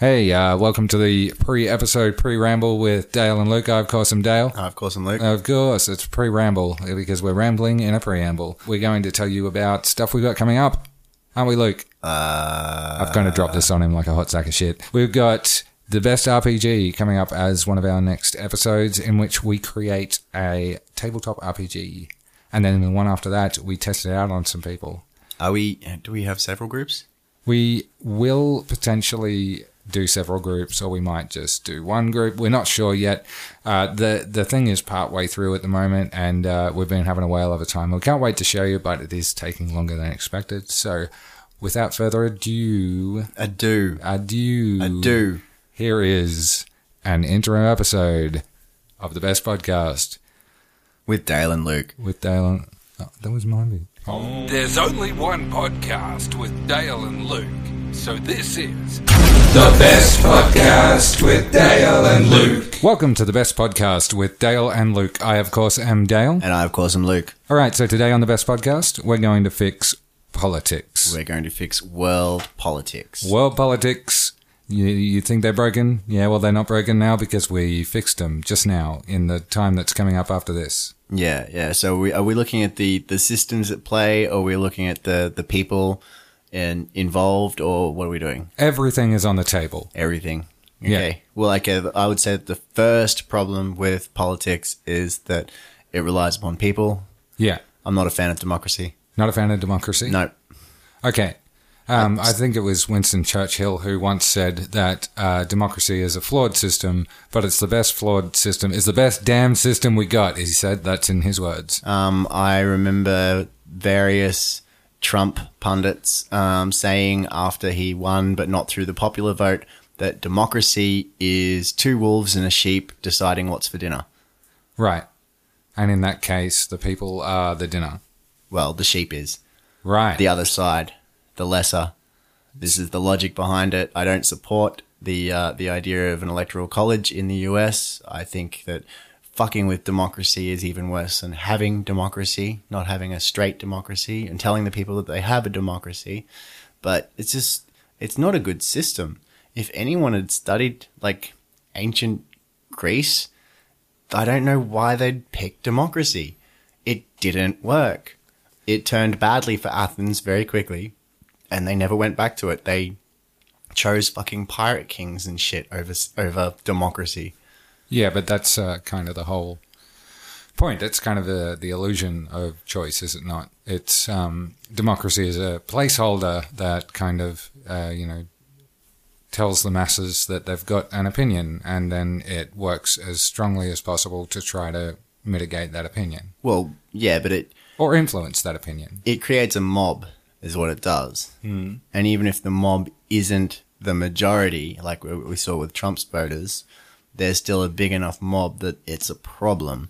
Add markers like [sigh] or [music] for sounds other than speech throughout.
Hey, uh, welcome to the pre-episode pre-ramble with Dale and Luke. I, of course, am Dale. Of course, I'm Luke. Of course, it's pre-ramble because we're rambling in a preamble. We're going to tell you about stuff we've got coming up, aren't we, Luke? Uh, I'm going to drop this on him like a hot sack of shit. We've got the best RPG coming up as one of our next episodes, in which we create a tabletop RPG, and then the one after that, we test it out on some people. are we? Do we have several groups? We will potentially do several groups, or we might just do one group. We're not sure yet. Uh, the The thing is part way through at the moment, and uh, we've been having a whale of a time. We can't wait to show you, but it is taking longer than expected. So, without further ado, I do. adieu. Here is an interim episode of the best podcast With Dale and Luke. with Dale. And, oh, that was my bit. There's only one podcast with Dale and Luke, so this is The best podcast with Dale and Luke. Welcome to the best podcast with Dale and Luke. I, of course, am Dale. And I, of course, am Luke. All right, so today on the best podcast, we're going to fix politics. We're going to fix world politics. World politics. You, you think they're broken? Yeah, well, they're not broken now because we fixed them just now in the time that's coming up after this. Yeah, yeah. So we, are we looking at the, the systems at play, or are we looking at the, the people in, involved, or what are we doing? Everything is on the table. Everything. Yeah. Okay. Well, okay. I would say that the first problem with politics is that it relies upon people. Yeah. I'm not a fan of democracy. Not a fan of democracy? No. Okay. Um, I think it was Winston Churchill who once said that uh, democracy is a flawed system, but it's the best flawed system, It's the best damn system we got. He said that's in his words. Um, I remember various Trump pundits um, saying after he won, but not through the popular vote, that democracy is two wolves and a sheep deciding what's for dinner. Right. And in that case, the people are the dinner. Well, the sheep is. Right. The other side, the lesser. This is the logic behind it. I don't support the uh, the idea of an electoral college in the US. I think that fucking with democracy is even worse than having democracy, not having a straight democracy, and telling the people that they have a democracy. But it's just it's not a good system. If anyone had studied like ancient Greece, I don't know why they'd pick democracy. It didn't work. It turned badly for Athens very quickly, and they never went back to it. They chose fucking pirate kings and shit over over democracy. Yeah, but that's uh, kind of the whole point. It's kind of the, the illusion of choice, is it not? It's um, democracy is a placeholder that kind of, uh, you know, tells the masses that they've got an opinion, and then it works as strongly as possible to try to mitigate that opinion Well, yeah, but it or influence that opinion. it creates a mob, is what it does. Mm. And even if the mob isn't the majority, like we saw with Trump's voters, there's still a big enough mob that it's a problem.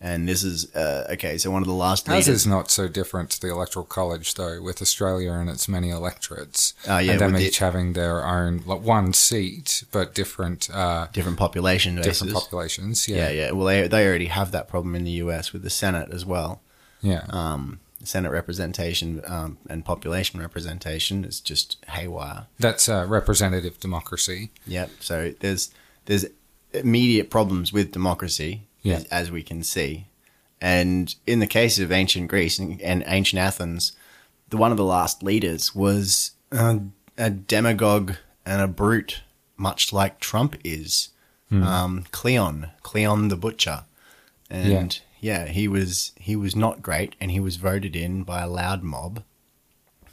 And this is uh, okay. So one of the last Ours leaders, is not so different to the electoral college, though, with Australia and its many electorates, Oh, yeah, and them with the- each having their own like one seat, but different uh, different population bases. different populations. yeah, Yeah, yeah. Well, they they already have that problem in the U.S. with the Senate as well. yeah. Um, Senate representation um, and population representation is just haywire. That's uh, representative democracy. Yep. So there's there's immediate problems with democracy, Yeah. as, as we can see, and in the case of ancient Greece and, and ancient Athens, the one of the last leaders was a, a demagogue and a brute, much like Trump is. Um, Cleon, Cleon the butcher, and yeah, he was he was not great, and he was voted in by a loud mob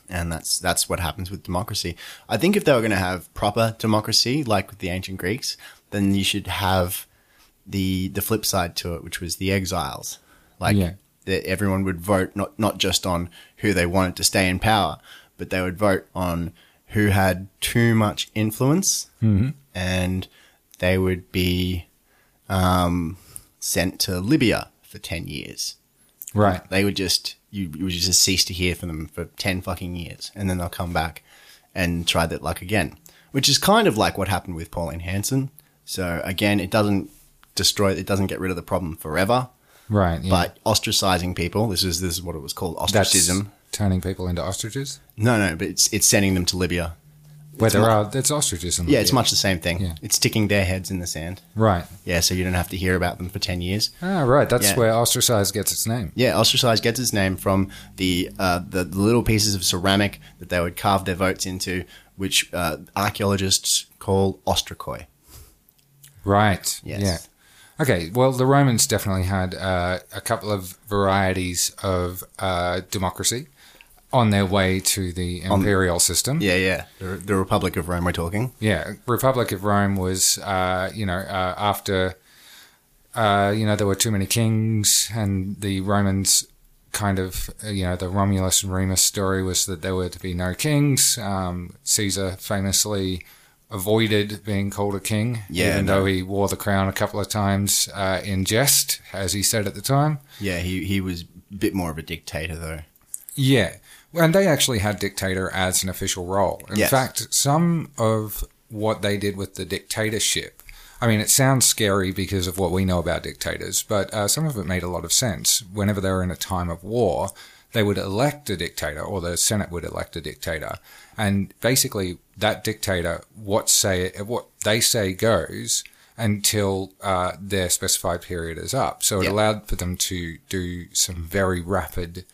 and that's that's what happens with democracy. I think if they were going to have proper democracy, like with the ancient Greeks, then you should have the the flip side to it, which was the exiles. Like Yeah. that everyone would vote not not just on who they wanted to stay in power, but they would vote on who had too much influence, and they would be um, sent to Libya for ten years Right. they would just you, you would just cease to hear from them for 10 fucking years and then they'll come back and try that luck again which is kind of like what happened with pauline hanson so again it doesn't destroy it doesn't get rid of the problem forever Right. Yeah. but ostracizing people this is this is what it was called That's ostracism turning people into ostriches. no no but it's it's sending them to libya Where it's there mu- are, there's ostriches in Yeah, it's much the same thing. Yeah. It's sticking their heads in the sand. Right. Yeah, so you don't have to hear about them for 10 years. Ah, right. That's Yeah. where ostracize gets its name. Yeah, ostracize gets its name from the, uh, the the little pieces of ceramic that they would carve their votes into, which uh, archaeologists call ostracoi. Right. Yes. Yeah. Okay. Well, the Romans definitely had uh, a couple of varieties of uh, democracy on their way to the imperial system. Yeah, yeah. The, the Republic of Rome, we're talking. Yeah, Republic of Rome was, uh, you know, uh, after, uh, you know, there were too many kings, and the Romans kind of, you know, the Romulus and Remus story was that there were to be no kings. Um, Caesar famously avoided being called a king, Yeah, even no. though he wore the crown a couple of times uh, in jest, as he said at the time. Yeah, he, he was a bit more of a dictator, though. Yeah. And they actually had dictator as an official role. In Yes. fact, some of what they did with the dictatorship, I mean, it sounds scary because of what we know about dictators, but uh, some of it made a lot of sense. Whenever they were in a time of war, they would elect a dictator, or the Senate would elect a dictator. And basically, that dictator, what say, what they say goes until uh, their specified period is up. So it Yeah. allowed for them to do some very rapid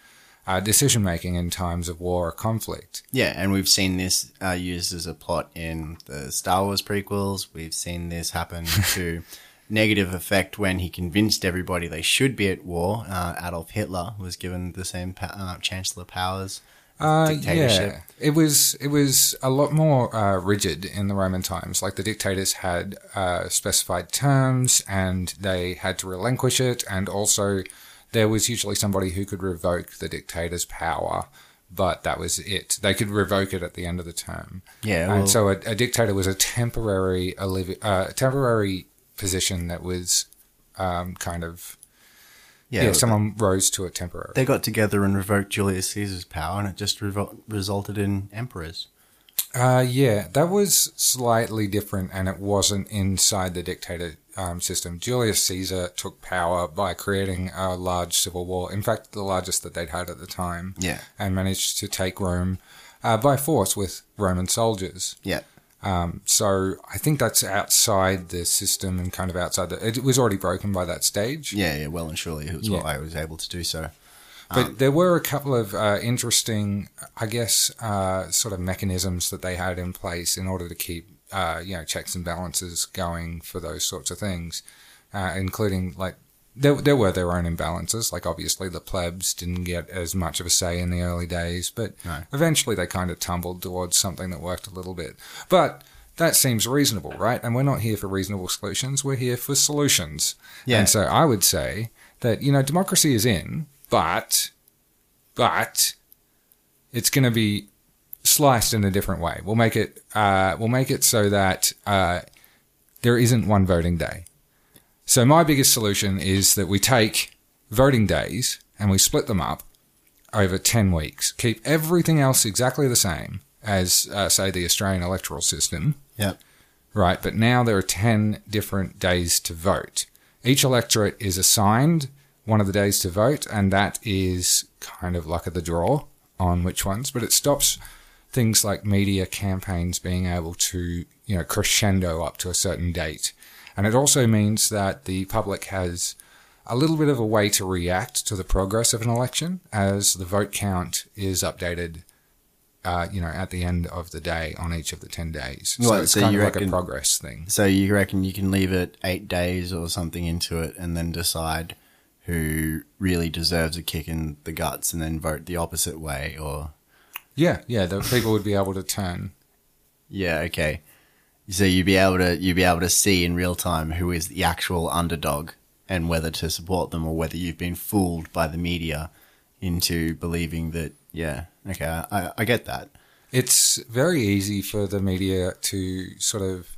uh, decision making in times of war or conflict. Yeah, and we've seen this uh, used as a plot in the Star Wars prequels. We've seen this happen [laughs] to negative effect when he convinced everybody they should be at war. Uh, Adolf Hitler was given the same pa- uh, chancellor powers. Uh, yeah, it was it was a lot more uh, rigid in the Roman times. Like the dictators had uh, specified terms, and they had to relinquish it, and also there was usually somebody who could revoke the dictator's power. But that was it. They could revoke it at the end of the term. Yeah, and so a, a dictator was a temporary, uh, temporary position that was um, kind of Yeah, yeah, someone rose to it temporarily. they got together and revoked Julius Caesar's power, and it just revo- resulted in emperors. Uh, yeah, that was slightly different, and it wasn't inside the dictator um, system. Julius Caesar took power by creating a large civil war, in fact, the largest that they'd had at the time, Yeah, and managed to take Rome uh, by force with Roman soldiers. yeah, Um, so I think that's outside the system and kind of outside the. It was already broken by that stage. yeah, yeah. Well and surely, it was Yeah. what I was able to do so. But there were a couple of uh, interesting, I guess, uh, sort of mechanisms that they had in place in order to keep, uh, you know, checks and balances going for those sorts of things, uh, including like there, there were their own imbalances. Like obviously the plebs didn't get as much of a say in the early days, but No. eventually they kind of tumbled towards something that worked a little bit. But that seems reasonable, right? And we're not here for reasonable solutions. We're here for solutions. Yeah. And so I would say that, you know, democracy is in, but, but it's going to be sliced in a different way. We'll make it, uh, we'll make it so that, uh, there isn't one voting day. So my biggest solution is that we take voting days and we split them up over 10 weeks. Keep everything else exactly the same as, uh, say, the Australian electoral system. Yep. Right, but now there are 10 different days to vote. Each electorate is assigned one of the days to vote, and that is kind of luck of the draw on which ones, but it stops things like media campaigns being able to, you know, crescendo up to a certain date. And it also means that the public has a little bit of a way to react to the progress of an election as the vote count is updated uh, you know, at the end of the day on each of the 10 days. So Well, it's so kind you of like a reckon- progress thing. So you reckon you can leave it eight days or something into it, and then decide who really deserves a kick in the guts, and then vote the opposite way, or Yeah, yeah, the people would be able to turn. yeah, okay. So you'd be able to you'd be able to see in real time who is the actual underdog, and whether to support them or whether you've been fooled by the media into believing that. Yeah, okay, I, I get that. It's very easy for the media to sort of,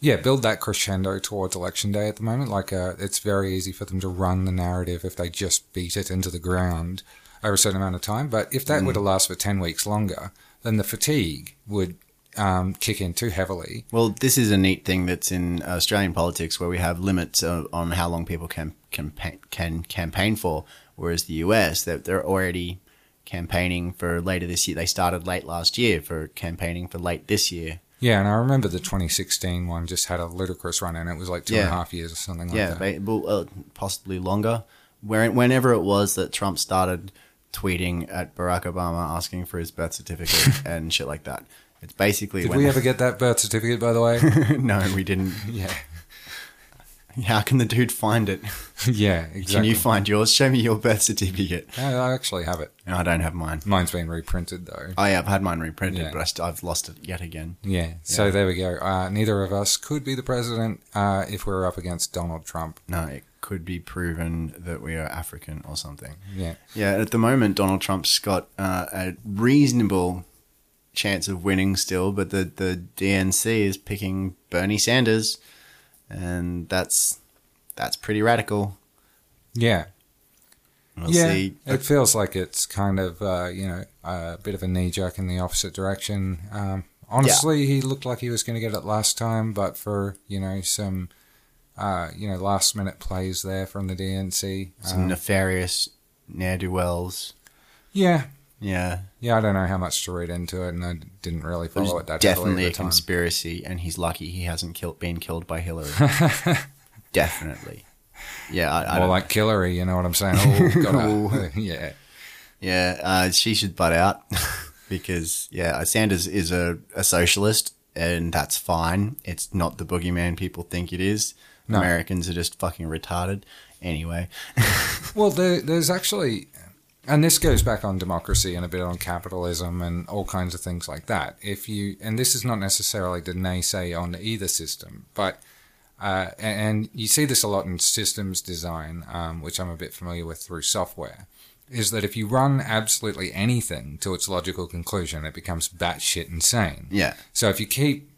yeah, build that crescendo towards election day at the moment. Like, uh, it's very easy for them to run the narrative if they just beat it into the ground over a certain amount of time. But if that were to last for 10 weeks longer, then the fatigue would um, kick in too heavily. Well, this is a neat thing that's in Australian politics where we have limits uh, on how long people can campaign can campaign for, whereas the US that they're already campaigning for later this year. They started late last year for campaigning for late this year. Yeah, and I remember the 2016 one just had a ludicrous run, and it was like two and a half years or something like yeah, that. well, uh, possibly longer. Where, whenever it was that Trump started tweeting at Barack Obama asking for his birth certificate [laughs] and shit like that. It's basically Did we [laughs] ever get that birth certificate, by the way? [laughs] no, we didn't. yeah, [laughs] How can the dude find it? yeah, exactly. Can you find yours? Show me your birth certificate. I, I actually have it. No, I don't have mine. Mine's been reprinted though. Oh yeah, I've had mine reprinted, Yeah. but I st- I've lost it yet again. Yeah. So there we go. Uh, neither of us could be the president uh, if we were up against Donald Trump. No, it could be proven that we are African or something. Yeah. Yeah, at the moment, Donald Trump's got uh, a reasonable chance of winning still, but the, the DNC is picking Bernie Sanders, and that's that's pretty radical. Yeah. We'll yeah. see. It feels like it's kind of uh, you know a bit of a knee jerk in the opposite direction. Um, honestly, he looked like he was going to get it last time, but for you know some uh, you know last minute plays there from the DNC. Some um, nefarious ne'er do wells. yeah. Yeah, Yeah, I don't know how much to read into it, and I didn't really it follow it that definitely a time. conspiracy, and he's lucky he hasn't killed, been killed by Hillary. [laughs] definitely. Yeah, I, I More like Hillary, you know what I'm saying? [laughs] Oh, gotta, [laughs] yeah. Yeah, uh, she should butt out because yeah, Sanders is a, a socialist, and that's fine. It's not the boogeyman people think it is. No. Americans are just fucking retarded. Anyway, Well, there, there's actually, and this goes back on democracy and a bit on capitalism and all kinds of things like that. If you, and this is not necessarily the naysay on either system, but, uh, and, and you see this a lot in systems design, um, which I'm a bit familiar with through software, is that if you run absolutely anything to its logical conclusion, it becomes batshit insane. yeah, So if you keep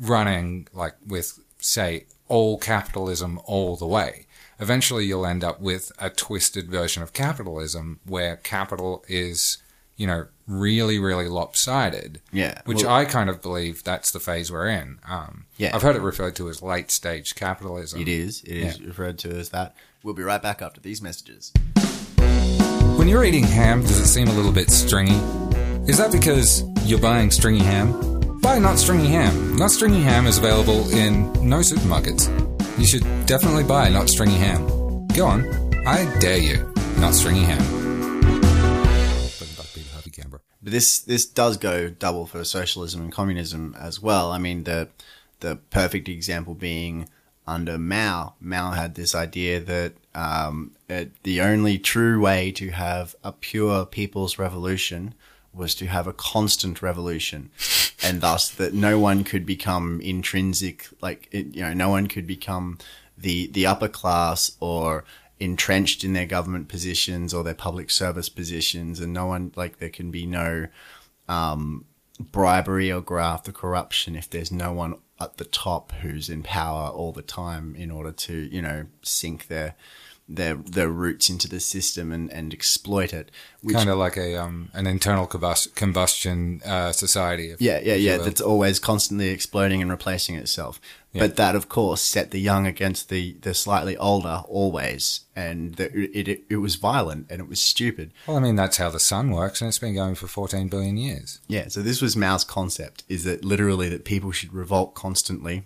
running like with say all capitalism all the way, eventually you'll end up with a twisted version of capitalism where capital is, you know, really really lopsided. yeah. Which Well, I kind of believe that's the phase we're in. Um, Yeah. I've heard it referred to as late stage capitalism. it is. It is referred to as that. We'll be right back after these messages. When you're eating ham, does it seem a little bit stringy? Is that because you're buying stringy ham? Buy Not Stringy Ham. Not Stringy Ham is available in no supermarkets. You should definitely buy Not Stringy Ham. Go on, I dare you. Not Stringy Ham. But this this does go double for socialism and communism as well. I mean the the perfect example being under Mao. Mao had this idea that um, it, the only true way to have a pure people's revolution was to have a constant revolution, and thus that no one could become intrinsic, like it, you know, no one could become the the upper class or entrenched in their government positions or their public service positions, and no one like there can be no um, bribery or graft or corruption if there's no one at the top who's in power all the time in order to you know sink their their their roots into the system and, and exploit it. Which, Kind of like a um, an internal combus- combustion uh, society. If, yeah, yeah, yeah. That's always constantly exploding and replacing itself. But that, of course, set the young against the, the slightly older always, and the, it, it it was violent and it was stupid. Well, I mean, that's how the sun works, and it's been going for 14 billion years. Yeah, so this was Mao's concept: is that literally that people should revolt constantly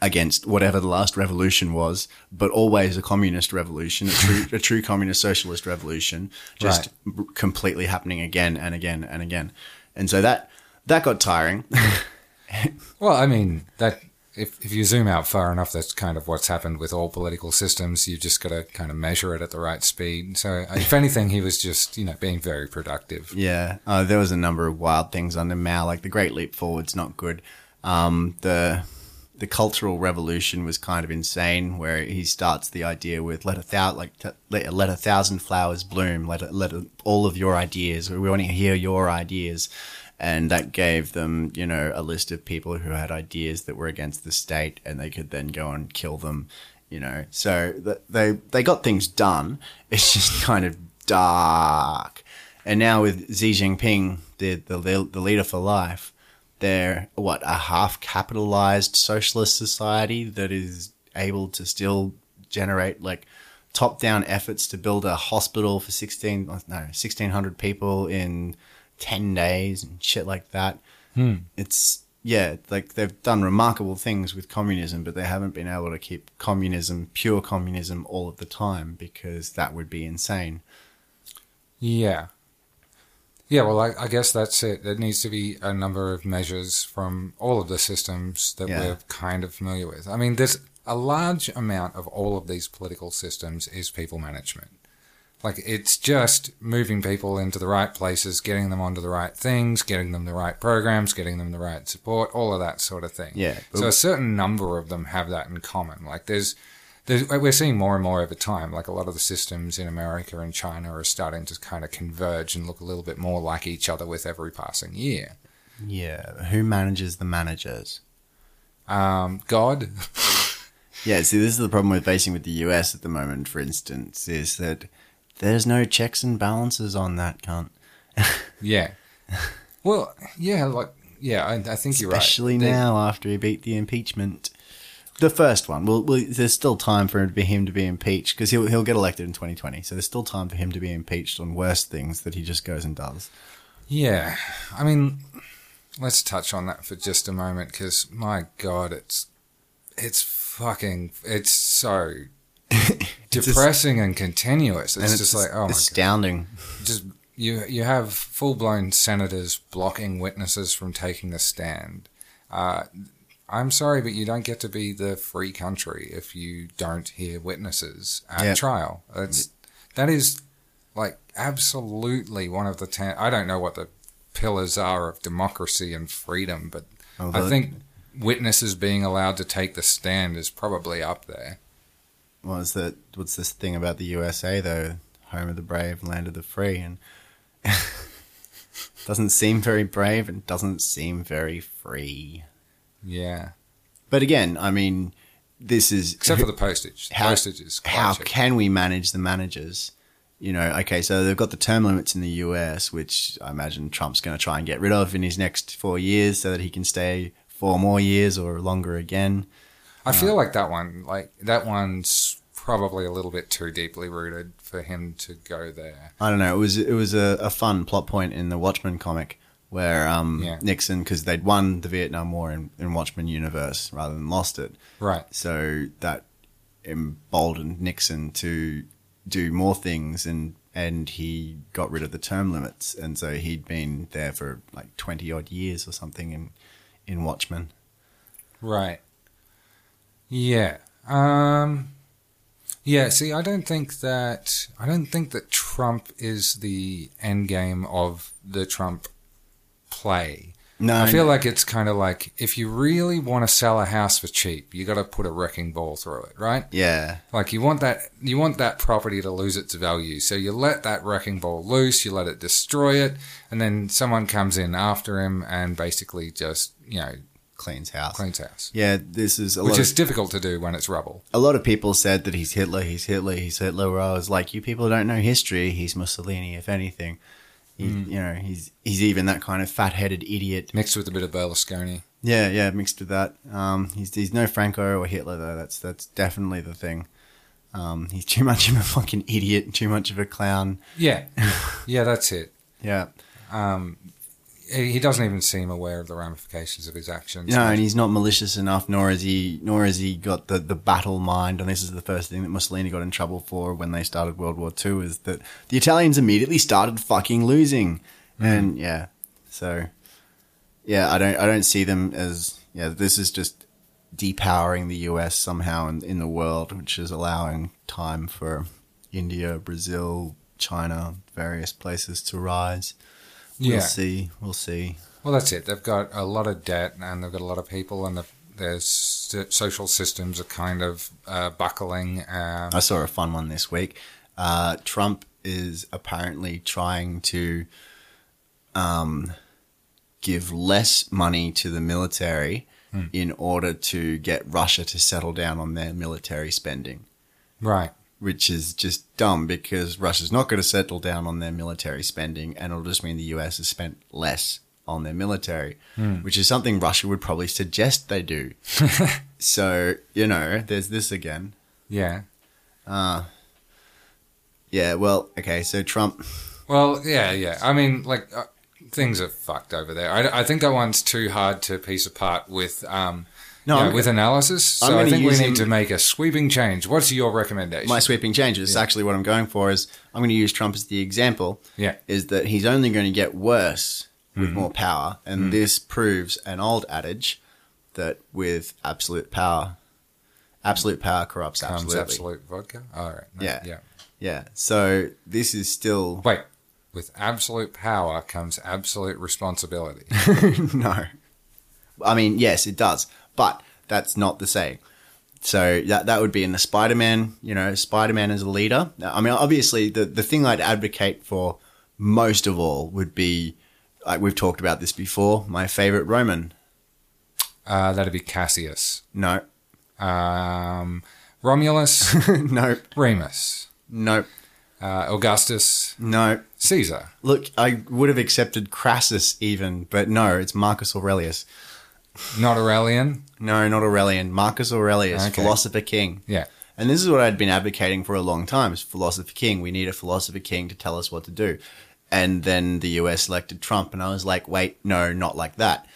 against whatever the last revolution was, but always a communist revolution, a true, [laughs] a true communist socialist revolution, just r- completely happening again and again and again. And so that that got tiring. [laughs] Well, I mean, that if, if you zoom out far enough, that's kind of what's happened with all political systems. You've just got to kind of measure it at the right speed. So, uh, if anything, he was just, you know, being very productive. Yeah, uh, there was a number of wild things under Mao, like the Great Leap Forward's not good. Um, the the Cultural Revolution was kind of insane, where he starts the idea with let a thou like t- let, let a thousand flowers bloom, let a, let a, all of your ideas. We want to hear your ideas, and that gave them, you know, a list of people who had ideas that were against the state, and they could then go and kill them. You know, so th- they they got things done. [laughs] It's just kind of dark. And now with Xi Jinping, the the, the leader for life, they're what a half capitalized socialist society that is able to still generate like top down efforts to build a hospital for 16 no 1600 people in 10 days and shit like that? Hmm. It's yeah like they've done remarkable things with communism but they haven't been able to keep communism pure communism all of the time because that would be insane. Yeah. Yeah, well, I, I guess that's it. There needs to be a number of measures from all of the systems that Yeah. we're kind of familiar with. I mean, there's a large amount of all of these political systems is people management. Like, it's just moving people into the right places, getting them onto the right things, getting them the right programs, getting them the right support, all of that sort of thing. Yeah, So a certain number of them have that in common. Like, there's there's, we're seeing more and more over time. Like a lot of the systems in America and China are starting to kind of converge and look a little bit more like each other with every passing year. yeah who manages the managers Um, God, [laughs] Yeah, see, this is the problem we're facing with the US at the moment, for instance, is that there's no checks and balances on that cunt. [laughs] yeah. Well, yeah, like yeah, I, I think you're right. Especially now after he beat the impeachment. The first one. Well, well there's still time for him to be, him to be impeached because he'll, he'll get elected in 2020. So there's still time for him to be impeached on worse things that he just goes and does. Yeah, I mean, let's touch on that for just a moment because my God, it's it's fucking it's so [laughs] just- depressing and continuous. It's, and just like oh my God. astounding. just you you have full blown senators blocking witnesses from taking the stand. Uh, I'm sorry, but you don't get to be the free country if you don't hear witnesses at Yeah. trial. That's that is like absolutely one of the ten. I don't know what the pillars are of democracy and freedom, but Although- I think witnesses being allowed to take the stand is probably up there. What's that? What's this thing about the USA though? Home of the brave, land of the free, and [laughs] doesn't seem very brave and doesn't seem very free. Yeah, But again, I mean, this is except for the postage. The How- postage is how cheap. can we manage the managers? You know, okay, so they've got the term limits in the US, which I imagine Trump's going to try and get rid of in his next four years, so that he can stay four more years or longer again. I feel uh, like that one, like that one's probably a little bit too deeply rooted for him to go there. I don't know. It was it was a, a fun plot point in the Watchmen comic where um, Yeah. Nixon, because they'd won the Vietnam War in, in Watchmen universe rather than lost it, Right. so that emboldened Nixon to do more things, and and he got rid of the term limits, and so he'd been there for like twenty odd years or something in in Watchmen. Right. Yeah. Um yeah, see I don't think that I don't think that Trump is the end game of the Trump play. No, I feel like it's kind of like if you really want to sell a house for cheap, you got to put a wrecking ball through it, right? yeah, Like you want that you want that property to lose its value. So you let that wrecking ball loose, you let it destroy it, and then someone comes in after him and basically just, you know, cleans house. cleans house. Yeah, this is a Which is of, difficult to do when it's rubble. a lot of people said that he's Hitler, he's Hitler, he's Hitler. Where I was like, you people don't know history. He's Mussolini, if anything. He, Hmm. You know, he's he's even that kind of fat-headed idiot. Mixed with a bit of Berlusconi. Yeah, yeah, mixed with that. Um, he's he's no Franco or Hitler though. That's that's definitely the thing. Um, he's too much of a fucking idiot, too much of a clown. Yeah. [laughs] yeah, that's it. Yeah, Um, he doesn't even seem aware of the ramifications of his actions. no, and he's not malicious enough. Nor is he, nor has he got the, the battle mind. And this is the first thing that Mussolini got in trouble for when they started World War Two. Is that the Italians immediately started fucking losing, mm. and yeah, so yeah, I don't I don't see them as yeah. This is just depowering the US somehow in, in the world, which is allowing time for India, Brazil, China, various places to rise. We'll yeah. see. We'll see. Well, that's it. They've got a lot of debt and they've got a lot of people, and the, their social systems are kind of uh, buckling. Um, I saw a fun one this week. Uh, Trump is apparently trying to um, give less money to the military in order to get Russia to settle down on their military spending. right. Which is just dumb because Russia's not going to settle down on their military spending, and it'll just mean the US has spent less on their military, which is something Russia would probably suggest they do. [laughs] so, you know, there's this again. Yeah. Uh, Yeah, well, okay, so Trump. Well, yeah, yeah. I mean, like uh, things are fucked over there. I, I think that one's too hard to piece apart with um, No, yeah, with analysis. So I think we need to make a sweeping change. What's your recommendation? My sweeping change changes. Actually, what I'm going for is I'm going to use Trump as the example. Yeah. Is that he's only going to get worse with Mm-hmm. more power, and this proves an old adage that with absolute power, absolute power corrupts Comes absolutely. Absolut vodka. All right. No, Yeah. Yeah. Yeah. So this is still Wait. With absolute power comes absolute responsibility. [laughs] no. I mean, yes, it does, but that's not the saying. So that that would be in the Spider-Man. You know, Spider-Man as a leader. I mean, obviously, the the thing I'd advocate for most of all would be, like we've talked about this before. My favorite Roman. Uh, that'd be Cassius. No, Um, Romulus, [laughs] no, Remus, no, uh, Augustus, no. Caesar. Look, I would have accepted Crassus even, but no, it's Marcus Aurelius. Not Aurelian. No, not Aurelian. Marcus Aurelius, Okay. philosopher king. Yeah. And this is what I'd been advocating for a long time: is philosopher king. We need a philosopher king to tell us what to do. And then the US elected Trump, and I was like, wait, no, not like that.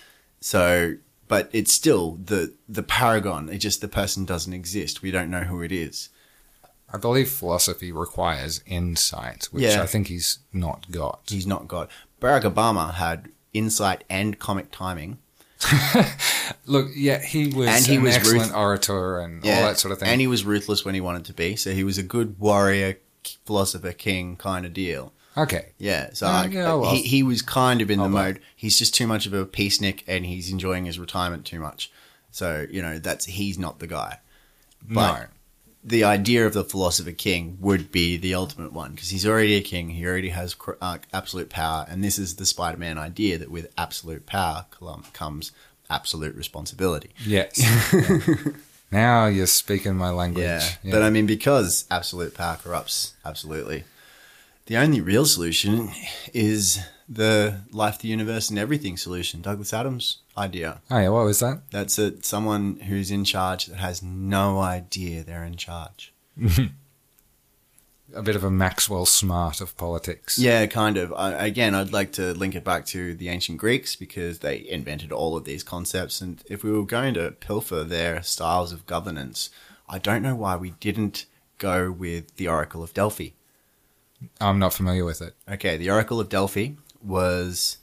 So, but it's still the the paragon. It just the person doesn't exist. We don't know who it is. I believe philosophy requires insight, which Yeah. I think he's not got. He's not got. Barack Obama had insight and comic timing. [laughs] Look, yeah, he was And he an was excellent ruth- orator and all that sort of thing. And he was ruthless when he wanted to be. So he was a good warrior, philosopher, king kind of deal. okay. Yeah, so Yeah, like, yeah, well. he he was kind of in the Oh, well. mode. He's just too much of a peacenik, and he's enjoying his retirement too much. So you know that's he's not the guy. no. The idea of the philosopher king would be the ultimate one because he's already a king. He already has uh, absolute power, and this is the Spider-Man idea that with absolute power comes absolute responsibility. Yes. [laughs] now you're speaking my language. Yeah. But I mean, because absolute power corrupts absolutely, the only real solution is the life, the universe, and everything solution. Douglas Adams' idea. oh, yeah, what was that? That's it. Someone who's in charge that has no idea they're in charge. [laughs] A bit of a Maxwell Smart of politics. Yeah, kind of. I, again, I'd like to link it back to the ancient Greeks because they invented all of these concepts. And if we were going to pilfer their styles of governance, I don't know why we didn't go with the Oracle of Delphi. I'm not familiar with it. Okay, the Oracle of Delphi was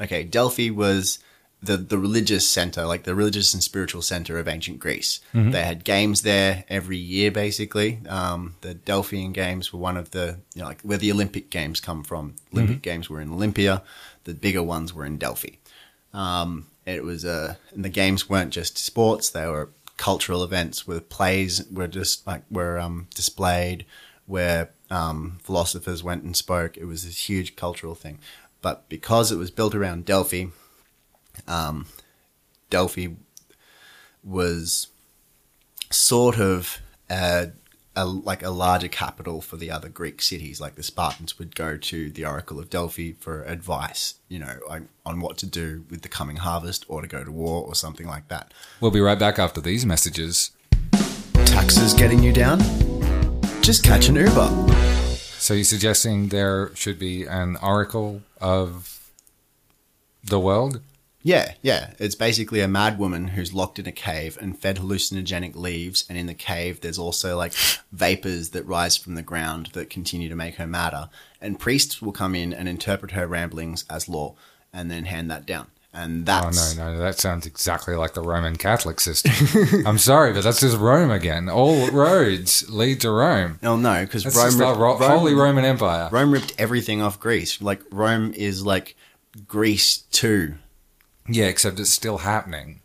okay. Delphi was the the religious center, like the religious and spiritual center of ancient Greece. They had games there every year, basically. Um, the Delphian games were one of the you know like where the Olympic games come from. Olympic games were in Olympia. The bigger ones were in Delphi. Um, it was uh, and the games weren't just sports; they were cultural events where plays were just like were um, displayed, where um, philosophers went and spoke. It was this huge cultural thing. But because it was built around Delphi, um, Delphi was sort of a, a, like a larger capital for the other Greek cities. Like the Spartans would go to the Oracle of Delphi for advice, you know, on, on what to do with the coming harvest or to go to war or something like that. We'll be right back after these messages. Taxes getting you down? Just catch an Uber. So you're suggesting there should be an oracle of the world? Yeah, yeah. It's basically a mad woman who's locked in a cave and fed hallucinogenic leaves. And in the cave, there's also like vapors that rise from the ground that continue to make her madder. And priests will come in and interpret her ramblings as law and then hand that down. And Oh that's. no, no, that sounds exactly like the Roman Catholic system. [laughs] I'm sorry, but that's just Rome again. All roads lead to Rome. Oh, no, because Rome, ripped- Ro- Rome- Holy Roman Empire. Rome ripped everything off Greece. Like, Rome is like Greece too. Yeah, except it's still happening.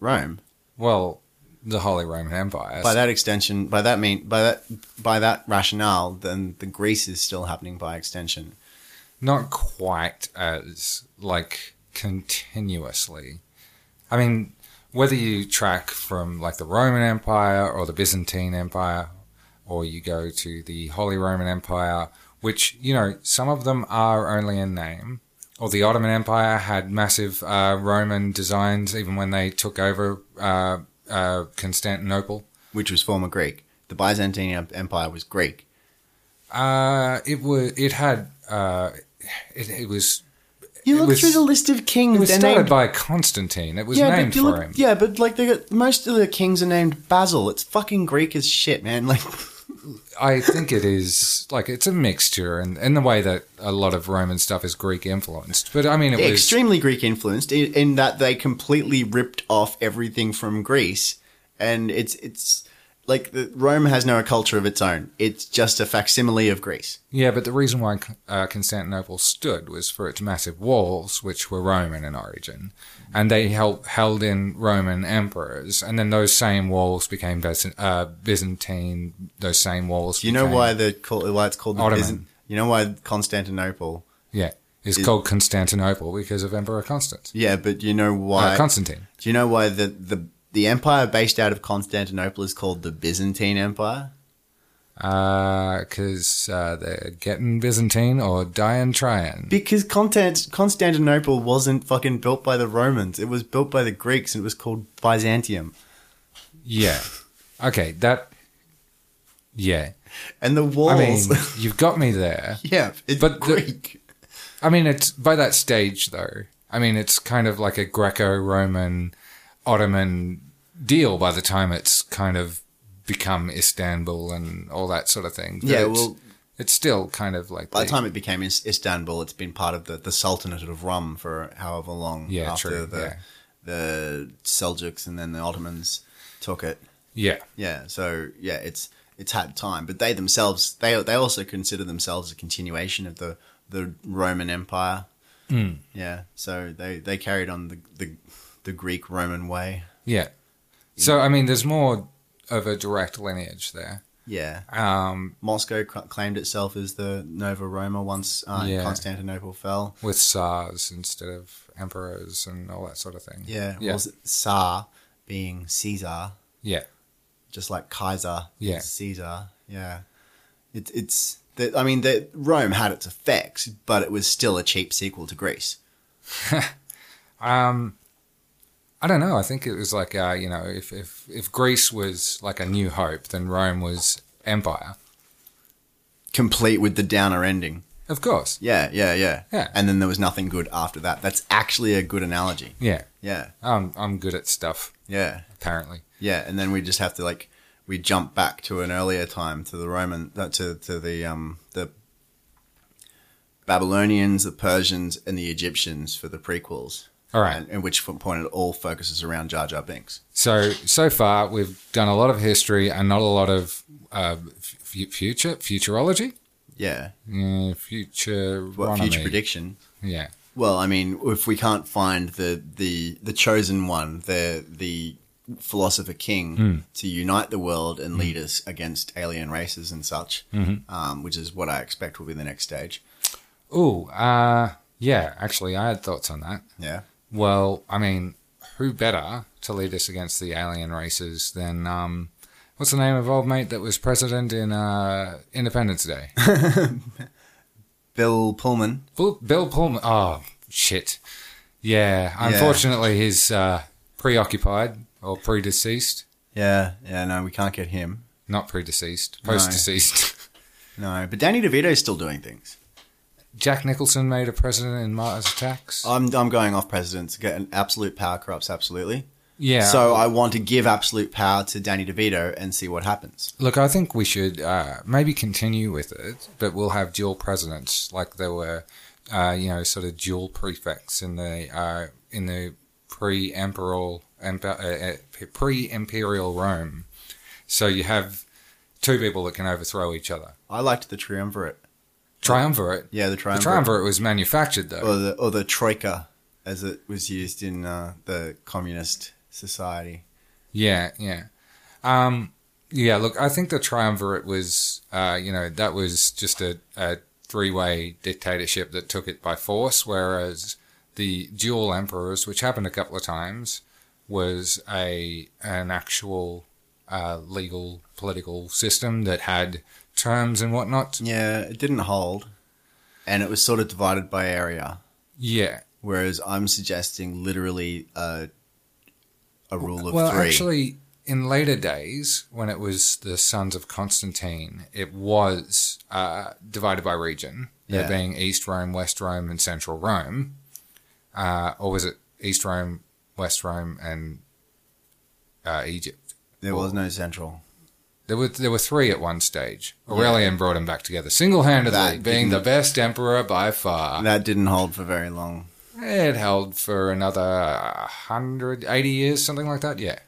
Rome. Well, the Holy Roman Empire. By that extension, by that mean, by that, by that rationale, then the Greece is still happening by extension. not quite as like continuously. I mean, whether you track from like the Roman Empire or the Byzantine Empire, or you go to the Holy Roman Empire, which you know some of them are only in name, or the Ottoman Empire had massive uh, Roman designs even when they took over uh, uh, Constantinople. which was former Greek. The Byzantine Empire was Greek. Uh, it was. It had. Uh, it, it was. You look was- through the list of kings. It was started named- by Constantine. It was yeah, named for look, him. yeah, but like they got most of the kings are named Basil. It's fucking Greek as shit, man. Like, [laughs] I think it is like it's a mixture, and in the way that a lot of Roman stuff is Greek influenced. But I mean, it was extremely Greek influenced in, in that they completely ripped off everything from Greece, and it's it's like the, Rome has no culture of its own. It's just a facsimile of Greece. yeah. But the reason why uh, Constantinople stood was for its massive walls, which were Roman in origin, and they held held in Roman emperors, and then those same walls became uh, Byzantine. Those same walls. Do you know why the why it's called the Ottoman. Byzant- You know why Constantinople? Yeah, it's Is- called Constantinople because of Emperor Constance. Yeah, but you know why? Uh, Constantine. do you know why the the the empire based out of Constantinople is called the Byzantine Empire? Because uh, they're getting Byzantine or dying trying. Because Constant- Constantinople wasn't fucking built by the Romans. It was built by the Greeks and it was called Byzantium. Yeah. Okay, that. Yeah. And the walls. I mean, [laughs] you've got me there. yeah, it's but the- Greek. I mean, it's by that stage, though. I mean, it's kind of like a Greco Roman Ottoman deal by the time it's kind of become Istanbul and all that sort of thing. But yeah, it's, well, it's still kind of like by the time it became Istanbul, it's been part of the, the Sultanate of Rum for however long Yeah, after true, the yeah. the Seljuks and then the Ottomans took it. Yeah. Yeah, so yeah, it's it's had time, but they themselves they they also consider themselves a continuation of the the Roman Empire. Mm. Yeah, so they they carried on the the, the Greek Roman way. Yeah. So, I mean, there's more of a direct lineage there. Yeah, Um, Moscow cl- claimed itself as the Nova Roma once uh, Yeah. Constantinople fell. with Tsars instead of emperors and all that sort of thing. Yeah, Yeah. was it Tsar being Caesar? Yeah. just like Kaiser, Yeah. Caesar. Yeah, it, it's. The, I mean, the, Rome had its effects, but it was still a cheap sequel to Greece. [laughs] Um, I don't know. I think it was like, uh, you know, if, if, if Greece was like a new hope, then Rome was empire. complete with the downer ending. Of course. Yeah, yeah, yeah. Yeah. And then there was nothing good after that. That's actually a good analogy. Yeah. Yeah, I'm, I'm good at stuff, yeah, apparently. yeah. And then we just have to like we jump back to an earlier time to the Roman uh, to to the um the Babylonians, the Persians, and the Egyptians for the prequels. All right. And, which point it all focuses around Jar Jar Binks. So, so far, we've done a lot of history and not a lot of uh, f- future, futurology? Yeah. Future. What future prediction? Yeah. Well, I mean, if we can't find the the the chosen one, the the philosopher king Hmm. to unite the world and lead us against alien races and such, Mm-hmm. um, which is what I expect will be the next stage. Oh, uh, yeah, actually, I had thoughts on that. Yeah. Well, I mean, who better to lead us against the alien races than, um, what's the name of old mate that was president in uh, Independence Day? [laughs] Bill Pullman. Bill, Bill Pullman. Oh, shit. Yeah, unfortunately, he's uh, preoccupied or predeceased. Yeah, yeah. No, we can't get him. Not predeceased, post deceased. [laughs] No, but Danny DeVito's still doing things. Jack Nicholson made a president in Mars Attacks. I'm I'm going off presidents. Get an absolute power corrupts absolutely. yeah. So I want to give absolute power to Danny DeVito and see what happens. Look, I think we should uh, maybe continue with it, but we'll have dual presidents, like there were, uh, you know, sort of dual prefects in the uh, in the pre-emperor, emper- uh, uh, pre-imperial Rome. So you have two people that can overthrow each other. I liked the triumvirate. Triumvirate. Yeah, the The triumvirate. triumvirate was manufactured though. or the or the troika, as it was used in uh, the communist society. Yeah, yeah. Um, yeah, look, I think the triumvirate was, uh, you know, that was just a, a three way dictatorship that took it by force, whereas the dual emperors, which happened a couple of times, was a an actual uh, legal political system that had terms and whatnot. Yeah, it didn't hold, and it was sort of divided by area. Yeah. Whereas I'm suggesting literally a a rule of well, three. actually, in later days, when it was the sons of Constantine, it was uh, divided by region. There Yeah. being East Rome, West Rome, and Central Rome. Uh, or was it East Rome, West Rome, and uh, Egypt? There was no central. There were there were three at one stage. Aurelian brought them back together single handedly, being the best emperor by far. That didn't hold for very long. It held for another 180 years, something like that. Yeah.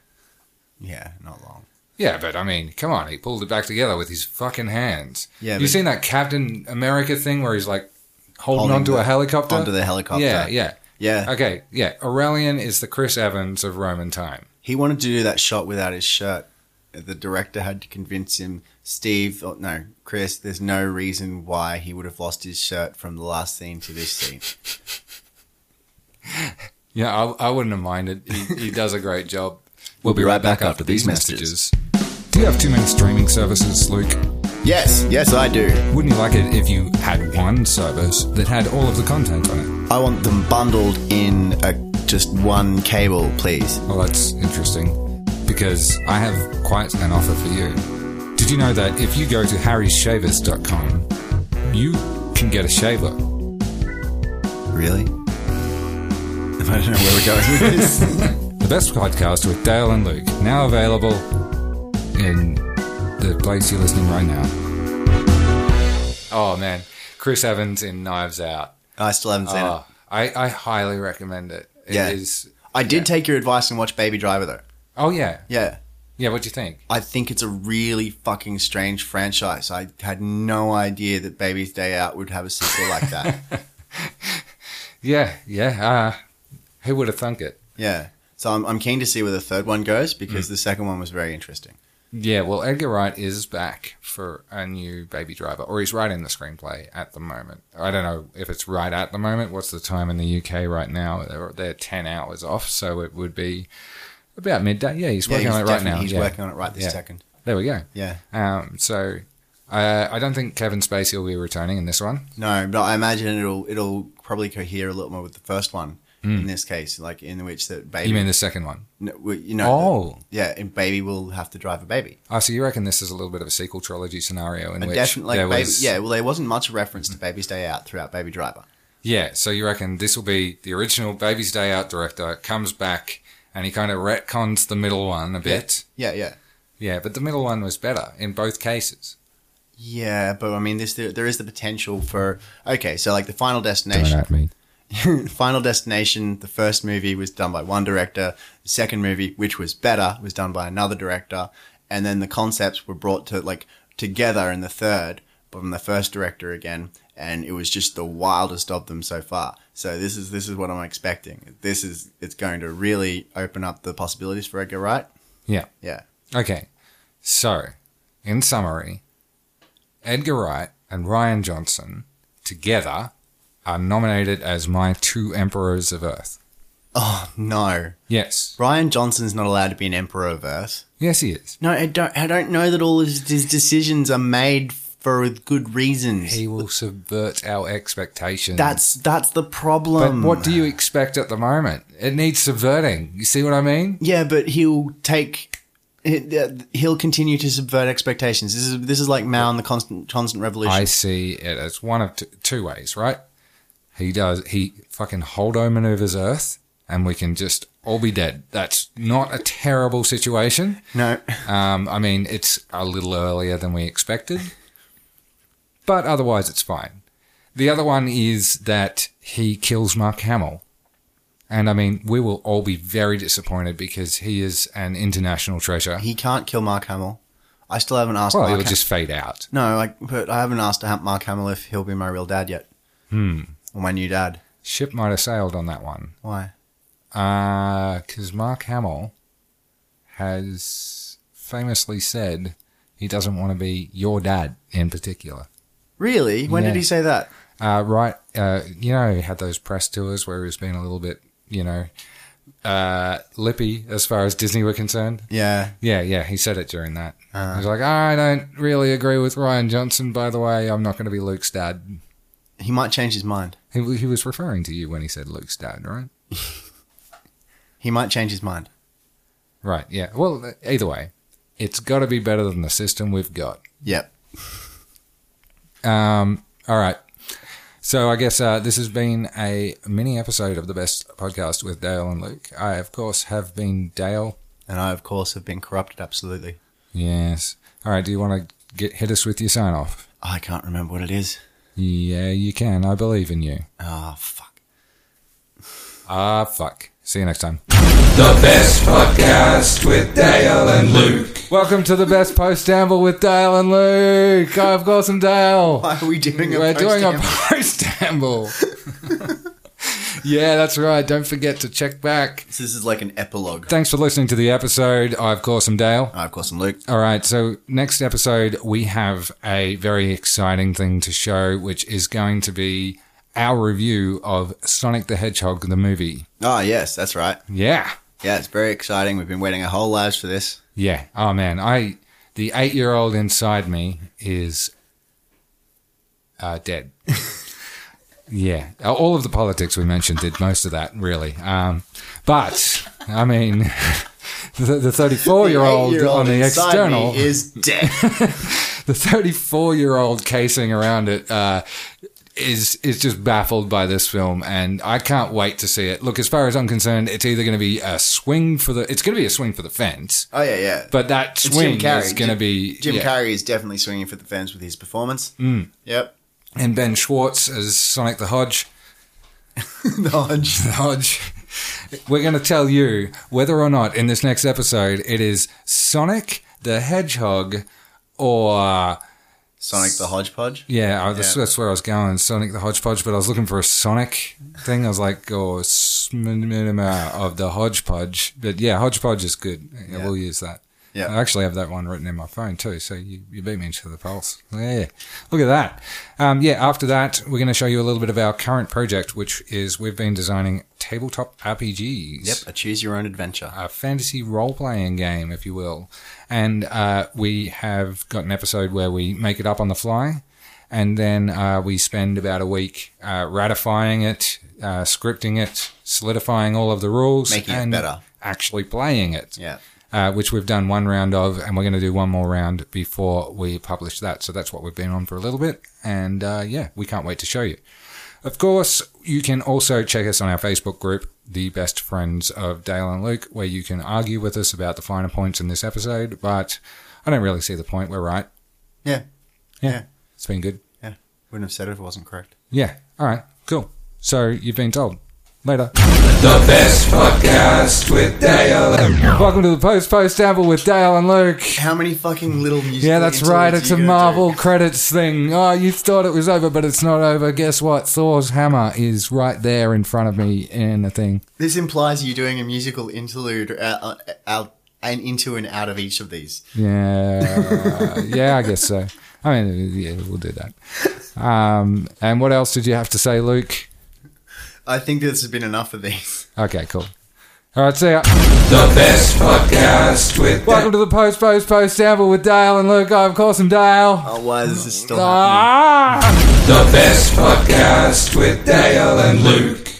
Yeah, not long. Yeah, but I mean, come on, he pulled it back together with his fucking hands. Yeah, you but- seen that Captain America thing where he's like holding, Holding onto the- a helicopter? Onto the helicopter. Yeah, yeah. Yeah. Okay, yeah. Aurelian is the Chris Evans of Roman time. He wanted to do that shot without his shirt. The director had to convince him, Steve, oh, no, Chris, there's no reason why he would have lost his shirt from the last scene to this scene. [laughs] Yeah, I, I wouldn't have minded. He, he does a great job. We'll be right back after these messages. Do you have too many streaming services, Luke? yes, yes, I do. Wouldn't you like it if you had one service that had all of the content on it? I want them bundled in a, just one cable, please. Well, that's interesting because I have quite an offer for you. Did you know that if you go to harryshavers.com, you can get a shaver? Really? I don't know where we're going with this. [laughs] [laughs] The best podcast with Dale and Luke, now available in the place you're listening right now. Oh man, Chris Evans in Knives Out. I still haven't seen Oh, I, I highly recommend it. It Yeah. is- I did take your advice and watch Baby Driver, though. Oh yeah, Yeah. yeah. What do you think? I think it's a really fucking strange franchise. I had no idea that Baby's Day Out would have a sequel like that. [laughs] Yeah, yeah. Uh, who would have thunk it? yeah. So I'm, I'm keen to see where the third one goes because the second one was very interesting. Yeah, well, Edgar Wright is back for a new Baby Driver, or he's writing the screenplay at the moment. I don't know if it's right at the moment. What's the time in the UK right now? They're, they're 10 hours off, so it would be about midday. Yeah, he's Yeah, working he's on it right now. He's yeah. working on it right this Yeah. second. There we go. Yeah. Um, so uh, I don't think Kevin Spacey will be returning in this one. No, but I imagine it'll it'll probably cohere a little more with the first one in this case, like in which that baby. You mean the second one? no, you know? Oh. yeah, and baby will have to drive a baby. Oh, so you reckon this is a little bit of a sequel trilogy scenario in A which definitely, there like, baby, was, yeah. Well, there wasn't much reference to Baby's Day Out throughout Baby Driver. Yeah, so you reckon this will be the original Baby's Day Out director comes back and he kind of retcons the middle one a bit. Yeah, yeah, Yeah, but the middle one was better in both cases. yeah. But I mean, this there, there is the potential for okay. So like the Final Destination, me. [laughs] Final Destination, the first movie was done by one director. The second movie, which was better, was done by another director, and then the concepts were brought to like together in the third but from the first director again, and it was just the wildest of them so far. So this is this is what I'm expecting. This is it's going to really open up the possibilities for Edgar Wright. Yeah. Yeah, Okay. So, in summary, Edgar Wright and Rian Johnson together are nominated as my two emperors of Earth. Oh no, Yes. Rian Johnson's not allowed to be an emperor of Earth. Yes, he is. No, I don't. I don't know that all his, his decisions are made for good reasons. He will subvert our expectations. That's that's the problem. But what do you expect at the moment? It needs subverting. You see what I mean? Yeah, but he'll take. he- He'll continue to subvert expectations. This is this is like Mao and the constant constant revolution. I see it as one of t- two ways, right? He does, he fucking holdo maneuvers Earth and we can just all be dead. That's not a terrible situation. no, Um, I mean, it's a little earlier than we expected, but otherwise it's fine. The other one is that he kills Mark Hamill. And I mean, we will all be very disappointed because he is an international treasure. he can't kill Mark Hamill. I still haven't asked. Well, Mark he'll Ham- just fade out. no, like, but I haven't asked Mark Hamill if he'll be my real dad yet. Hmm. Or my new dad. Ship might have sailed on that one. Why? Because Mark Hamill has famously said he doesn't want to be your dad in particular. Really? When Yeah. did he say that? Uh, right, uh, you know, he had those press tours where he was being a little bit, you know, uh, lippy as far as Disney were concerned. Yeah. Yeah, yeah, he said it during that. Uh. he was like, I don't really agree with Rian Johnson, by the way. I'm not going to be Luke's dad. He might change his mind. He, he was referring to you when he said Luke's dad, right? [laughs] He might change his mind. Right. Yeah. Well, either way, it's got to be better than the system we've got. Yep. Um, all right. So I guess uh, this has been a mini episode of the best podcast with Dale and Luke. I, of course, have been Dale. And I, of course, have been corrupted absolutely. Yes. All right. Do you want to get hit us with your sign off? I can't remember what it is. Yeah, you can. I believe in you. Ah, fuck. Ah, fuck. See you next time. The best podcast with Dale and Luke. Welcome to the best post amble with Dale and Luke. I've got some Dale. Why are we doing a We're doing a post-amble? [laughs] [laughs] yeah, that's right. Don't forget to check back. This is like an epilogue. Thanks for listening to the episode. I've course, am Dale. I've course, I'm Luke. All right, so next episode, we have a very exciting thing to show, which is going to be our review of Sonic the Hedgehog, the movie. Oh, yes, that's right. Yeah. Yeah, it's very exciting. We've been waiting our whole lives for this. Yeah. Oh, man. I, the eight year old inside me is uh, dead. [laughs] yeah. All of the politics we mentioned did most of that, really. Um, but, I mean, [laughs] the 34 year old on the external. is dead. [laughs] the 34 year old casing around it uh, is is just baffled by this film, and I can't wait to see it. Look, as far as I'm concerned, it's either going to be a swing for the it's going to be a swing for the fence, oh, yeah, yeah. but that It's swing Jim Carrey. is going to be Jim yeah. Carrey is definitely swinging for the fence with his performance. Mm. Yep. and Ben Schwartz as Sonic the Hodge. Nudge. [laughs] The Hodge. We're going to tell you whether or not in this next episode it is Sonic the Hedgehog or Sonic the Hodgepodge. Yeah, I, that's, Yeah. that's where I was going. Sonic the Hodgepodge, but I was looking for a Sonic thing. I was like, oh, Sminima uh, of the Hodgepodge. But yeah, Hodgepodge is good. Yeah, Yeah. We'll use that. Yeah. I actually have that one written in my phone too, so you, you beat me to the pulse. Yeah, look at that. Um, yeah, after that, we're going to show you a little bit of our current project, which is we've been designing tabletop RPGs Yep. A choose your own adventure. a fantasy role playing game, if you will. And uh, we have got an episode where we make it up on the fly, and then uh, we spend about a week uh, ratifying it, uh, scripting it, solidifying all of the rules, Making it better. actually playing it. Yeah. Uh, which we've done one round of, and we're going to do one more round before we publish that. So that's what we've been on for a little bit, and uh, yeah, we can't wait to show you. Of course, you can also check us on our Facebook group, The Best Friends of Dale and Luke, where you can argue with us about the finer points in this episode, but I don't really see the point. We're right. Yeah. Yeah. Yeah. It's been good. Yeah. Wouldn't have said it if it wasn't correct. Yeah. All right. Cool. So you've been told. Later. The best podcast with Dale and Welcome to the Post Post Amble with Dale and Luke. How many fucking little music? Yeah, that's right. It's a Marvel credits thing. Oh, you thought it was over, but it's not over. Guess what? Thor's hammer is right there in front of me in the thing. This implies you doing a musical interlude out, uh, out and into and out of each of these. Yeah, yeah, I guess so. I mean, yeah, we'll do that. Um, and what else did you have to say, Luke? I think this has been enough of these. Okay, cool. All right, see ya. the best podcast with Welcome to the Post Post Post Amble with Dale and Luke. I, of course, am Dale. Oh, why is this still happening? Ah! the best podcast with Dale and Luke.